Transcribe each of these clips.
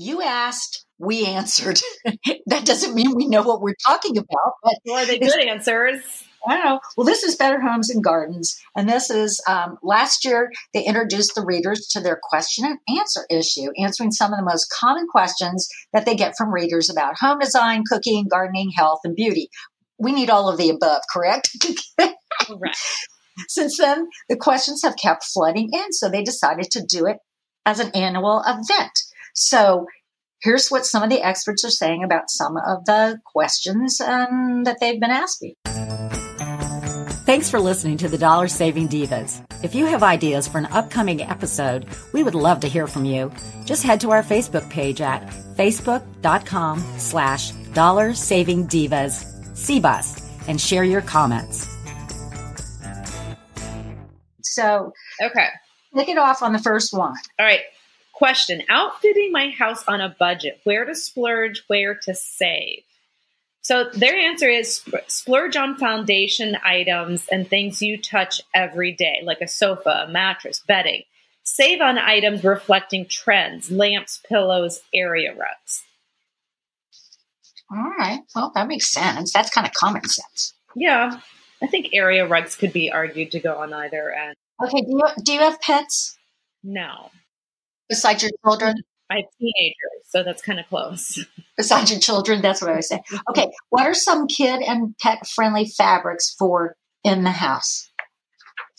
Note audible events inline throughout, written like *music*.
You asked, we answered. *laughs* that doesn't mean we know what we're talking about, but or the good answers. I don't know. Well, this is Better Homes and Gardens, and this is um, last year they introduced the readers to their question and answer issue, answering some of the most common questions that they get from readers about home design, cooking, gardening, health, and beauty. We need all of the above, correct? *laughs* correct. Since then, the questions have kept flooding in, so they decided to do it as an annual event. So here's what some of the experts are saying about some of the questions um, that they've been asking. Thanks for listening to the Dollar Saving Divas. If you have ideas for an upcoming episode, we would love to hear from you. Just head to our Facebook page at facebook.com slash dollar saving divas CBUS and share your comments. So, okay. Kick it off on the first one. All right. Question Outfitting my house on a budget. Where to splurge, where to save? So their answer is splurge on foundation items and things you touch every day, like a sofa, a mattress, bedding. Save on items reflecting trends, lamps, pillows, area rugs. All right. Well, that makes sense. That's kind of common sense. Yeah. I think area rugs could be argued to go on either end. Okay. Do you, do you have pets? No. Besides your children? I have teenagers, so that's kind of close. *laughs* Besides your children, that's what I was saying. Okay. What are some kid and pet friendly fabrics for in the house?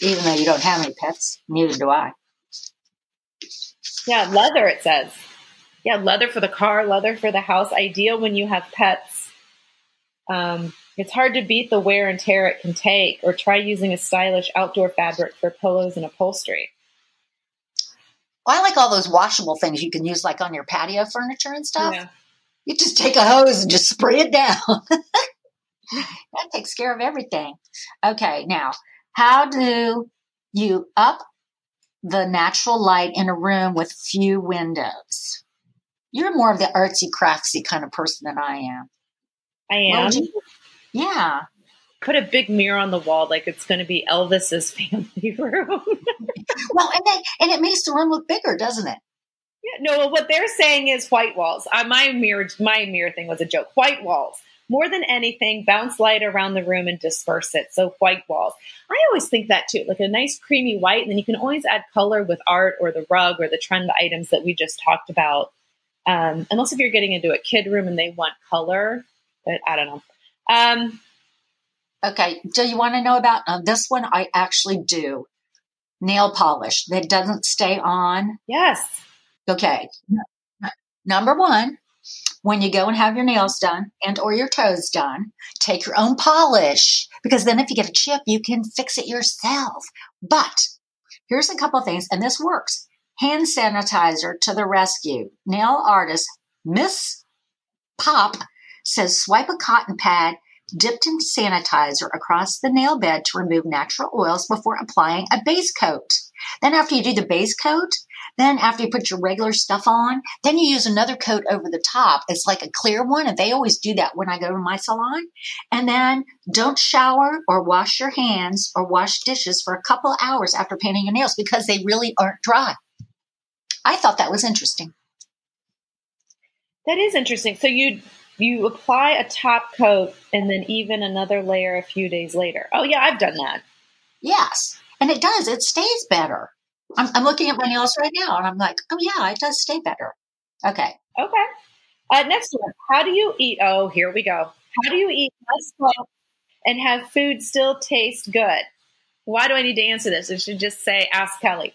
Even though you don't have any pets, neither do I. Yeah, leather, it says. Yeah, leather for the car, leather for the house. Ideal when you have pets. Um, it's hard to beat the wear and tear it can take, or try using a stylish outdoor fabric for pillows and upholstery. Well, I like all those washable things you can use, like on your patio furniture and stuff. Yeah. You just take a hose and just spray it down. *laughs* that takes care of everything. Okay, now, how do you up the natural light in a room with few windows? You're more of the artsy craftsy kind of person than I am. I am. Yeah. Put a big mirror on the wall like it's going to be Elvis's *laughs* family room. well, and then, and it makes the room look bigger, doesn't it? Yeah, no. What they're saying is white walls. Uh, my mirror, my mirror thing was a joke. White walls. More than anything, bounce light around the room and disperse it. So white walls. I always think that too, like a nice creamy white, and then you can always add color with art or the rug or the trend items that we just talked about. Um, unless if you're getting into a kid room and they want color, but I don't know. Um, okay. Do you want to know about uh, this one? I actually do. Nail polish that doesn't stay on. Yes. Okay. Number one, when you go and have your nails done and or your toes done, take your own polish because then if you get a chip, you can fix it yourself. But here's a couple things, and this works hand sanitizer to the rescue. Nail artist Miss Pop says swipe a cotton pad dipped in sanitizer across the nail bed to remove natural oils before applying a base coat. Then after you do the base coat, then after you put your regular stuff on, then you use another coat over the top. It's like a clear one. And they always do that when I go to my salon. And then don't shower or wash your hands or wash dishes for a couple hours after painting your nails because they really aren't dry. I thought that was interesting. That is interesting. So you you apply a top coat and then even another layer a few days later. Oh yeah, I've done that. Yes, and it does. It stays better. I'm, I'm looking at my nails right now, and I'm like, oh yeah, it does stay better. Okay. Okay. Uh, next one. How do you eat? Oh, here we go. How do you eat less salt and have food still taste good? Why do I need to answer this? I should just say, ask Kelly.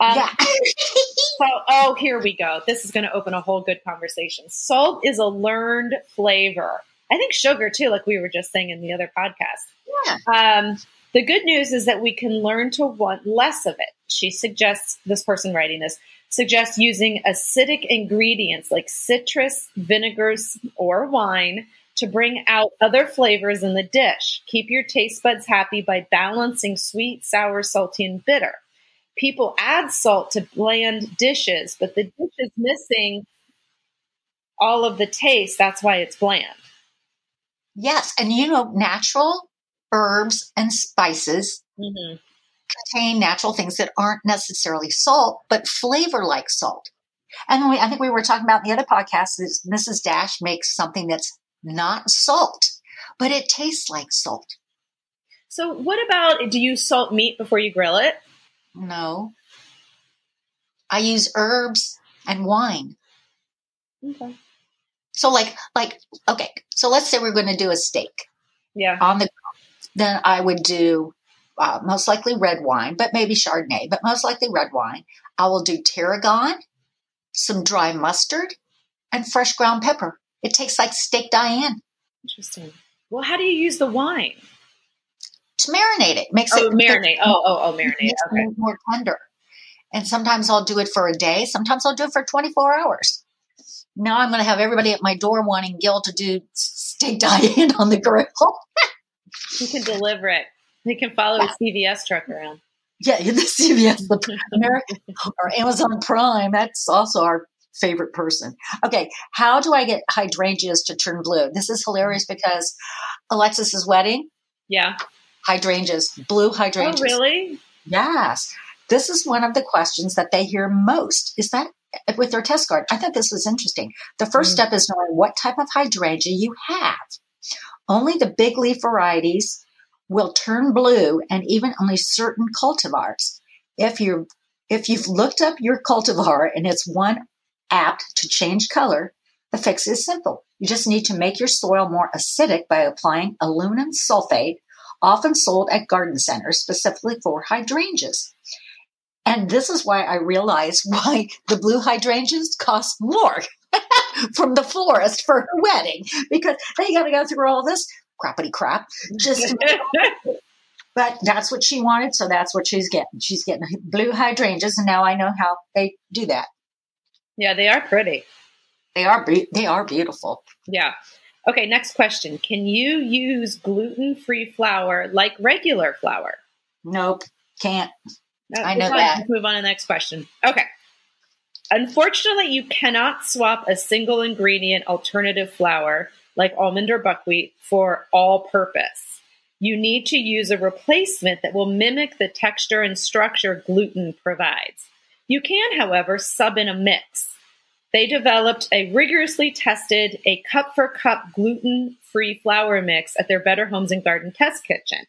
Um, yeah. *laughs* so, oh, here we go. This is going to open a whole good conversation. Salt is a learned flavor. I think sugar too, like we were just saying in the other podcast. Yeah. Um, the good news is that we can learn to want less of it. She suggests, this person writing this, suggests using acidic ingredients like citrus, vinegars, or wine to bring out other flavors in the dish. Keep your taste buds happy by balancing sweet, sour, salty, and bitter people add salt to bland dishes, but the dish is missing all of the taste. That's why it's bland. Yes. And you know, natural herbs and spices mm-hmm. contain natural things that aren't necessarily salt, but flavor like salt. And we, I think we were talking about in the other podcast is Mrs. Dash makes something that's not salt, but it tastes like salt. So, what about do you salt meat before you grill it? No. I use herbs and wine. Okay. So like like okay, so let's say we're going to do a steak Yeah. on the then I would do uh, most likely red wine, but maybe Chardonnay, but most likely red wine. I will do tarragon, some dry mustard, and fresh ground pepper. It tastes like steak Diane Interesting. Well, how do you use the wine? To marinate it. Makes Oh, it marinate. Oh, oh, oh, marinate. Okay. more tender. And sometimes I'll do it for a day. Sometimes I'll do it for 24 hours. Now I'm going to have everybody at my door wanting Gil to do steak *laughs* Diane on the grill. *laughs* He can deliver it. He can follow his CVS truck around. Yeah, *laughs* the CVS, the American or Amazon Prime. That's also our favorite person. Okay, how do I get hydrangeas to turn blue? This is hilarious because Alexis's wedding, Yeah. Hydrangeas, blue hydrangeas. Oh, really? Yes. This is one of the questions that they hear most. Is that with their test card? I thought this was interesting. The first Mm. step is knowing what type of hydrangea you have. Only the big leaf varieties will turn blue and even only certain cultivars. If you if you've looked up your cultivar and it's one apt to change color, the fix is simple. You just need to make your soil more acidic by applying aluminum sulfate, often sold at garden centers specifically for hydrangeas. And this is why I realized *laughs* why the blue hydrangeas cost more *laughs* from the florist for her wedding because they got to go through all this crappity crap just *laughs* but that's what she wanted, so that's what she's getting. She's getting blue hydrangeas, and now I know how they do that. yeah, they are pretty. They are be- they are beautiful. Yeah. Okay, next question. Can you use gluten free flour like regular flour? Nope, can't. Uh, I know that. Let's move on to the next question. Okay. Unfortunately, you cannot swap a single ingredient alternative flour like almond or buckwheat for all purpose. You need to use a replacement that will mimic the texture and structure gluten provides. You can, however, sub in a mix. They developed a rigorously tested, a cup for cup gluten free flour mix at their Better Homes and Garden test kitchen.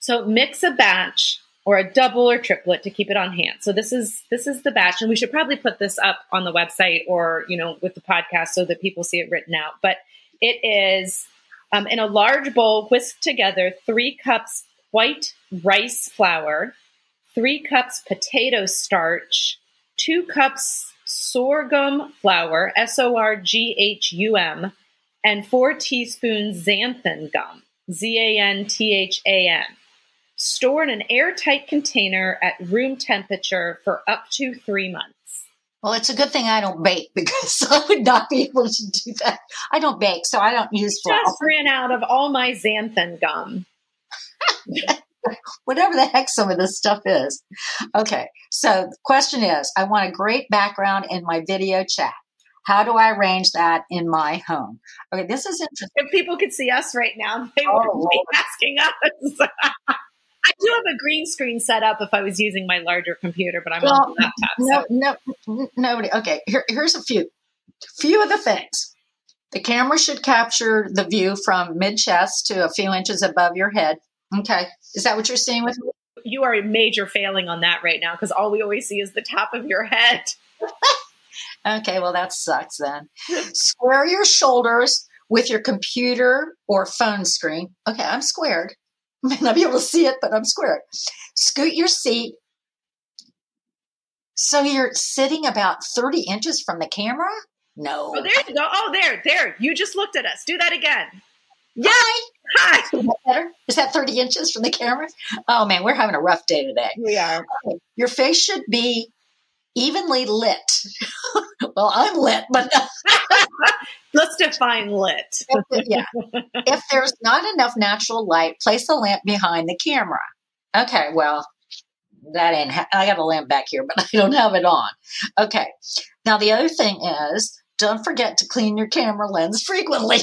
So mix a batch or a double or triplet to keep it on hand. So this is this is the batch, and we should probably put this up on the website or you know with the podcast so that people see it written out. But it is um, in a large bowl. Whisk together three cups white rice flour, three cups potato starch, two cups sorghum flour (S O R G H U M), and four teaspoons xanthan gum (Z A N T H A N). Store in an airtight container at room temperature for up to three months. Well, it's a good thing I don't bake *laughs* because I would not be able to do that. I don't bake, so I don't use flour. Just ran out of all my xanthan gum. *laughs* *laughs* Whatever the heck some of this stuff is. Okay, so the question is I want a great background in my video chat. How do I arrange that in my home? Okay, this is interesting. If people could see us right now, *laughs* they Oh, would be asking us. *laughs* I do have a green screen set up if I was using my larger computer, but I'm on Well, the laptop. No, So. no, nobody. Okay, here, here's a few. Few of the things. The camera should capture the view from mid chest to a few inches above your head. Okay, is that what you're seeing with me? You are a major failing on that right now because all we always see is the top of your head. *laughs* Okay, well that sucks then. Square your shoulders with your computer or phone screen. Okay, I'm squared. *laughs* May not be able to see it, but I'm squared. Scoot your seat so you're sitting about 30 inches from the camera. No. Oh, there you go. Oh, there, there. You just looked at us. Do that again. Hi. Hi. Is that better? Is that 30 inches from the camera? Oh man, we're having a rough day today. We are. Your face should be evenly lit. *laughs* well, I'm lit, but *laughs* Let's define lit. yeah. If there's not enough natural light, place a lamp behind the camera. Okay, well, that ain't. Ha- I got a lamp back here, but *laughs* I don't have it on. Okay. Now the other thing is, don't forget to clean your camera lens frequently.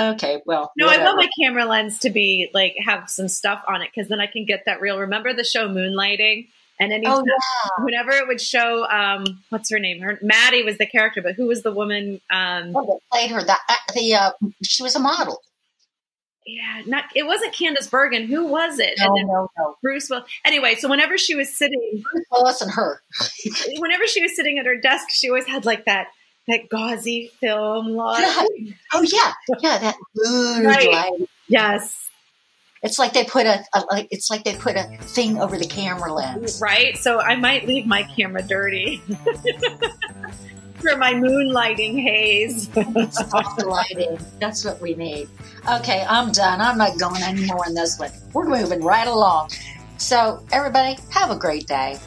Okay, well, No, I want my camera lens to be like have some stuff on it because then I can get that real. Remember the show Moonlighting? And any Oh yeah. whenever it would show, um, what's her name? Her Maddie was the character, but who was the woman? Um, Oh, played her. That uh, the uh, she was a model. yeah, not it wasn't Candice Bergen. Who was it? No, and then no, no. Bruce Will. Anyway, so whenever she was sitting, Bruce Willis and her. *laughs* whenever she was sitting at her desk, she always had like that that gauzy film look. Yeah. Oh yeah, yeah. That mood Right. light. Yes, It's like they put a, a like it's like they put a thing over the camera lens. right. So I might leave my camera dirty *laughs* for my moonlighting haze. *laughs* Soft lighting. That's what we need. Okay, I'm done. I'm not going anymore in this one. We're moving right along. So everybody, have a great day.